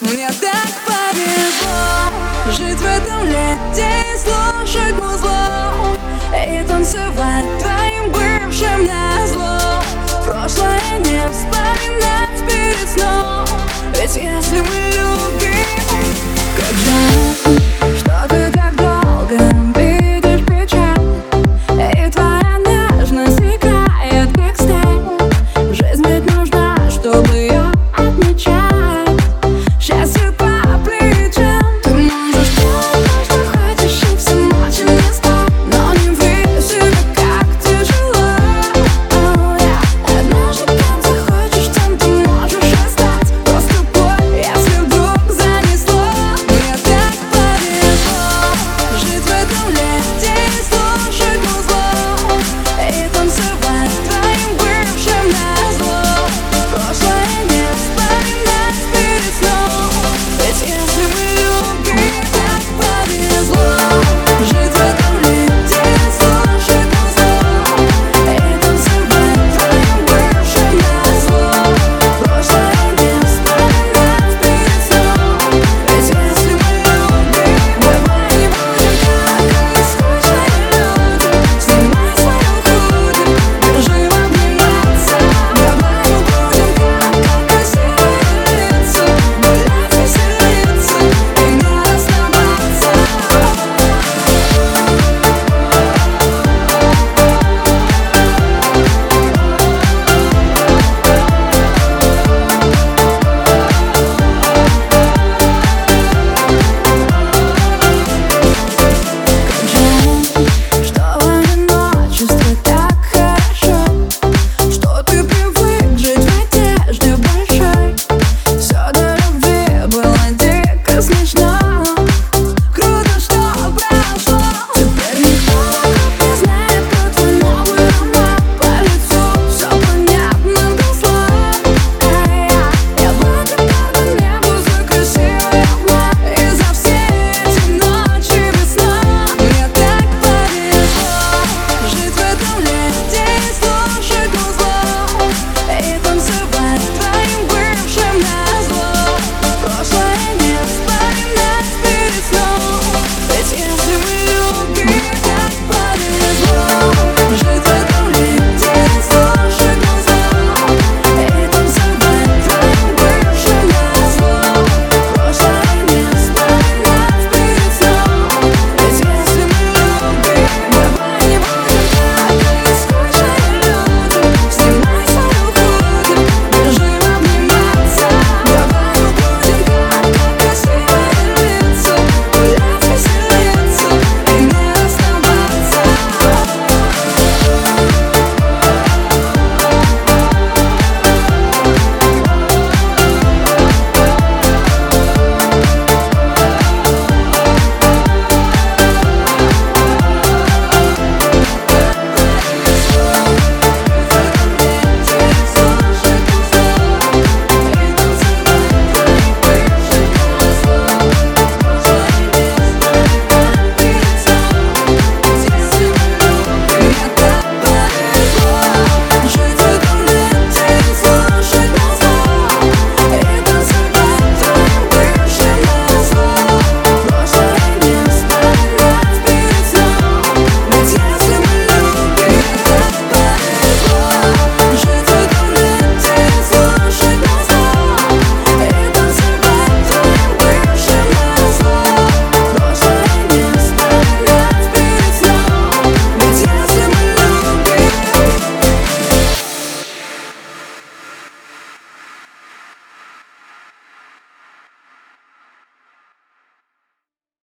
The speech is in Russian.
Мне так повезло Жить в этом лете и слушать музло И танцевать твоим бывшим на зло. Прошлое не вспоминать перед сном. Ведь если мы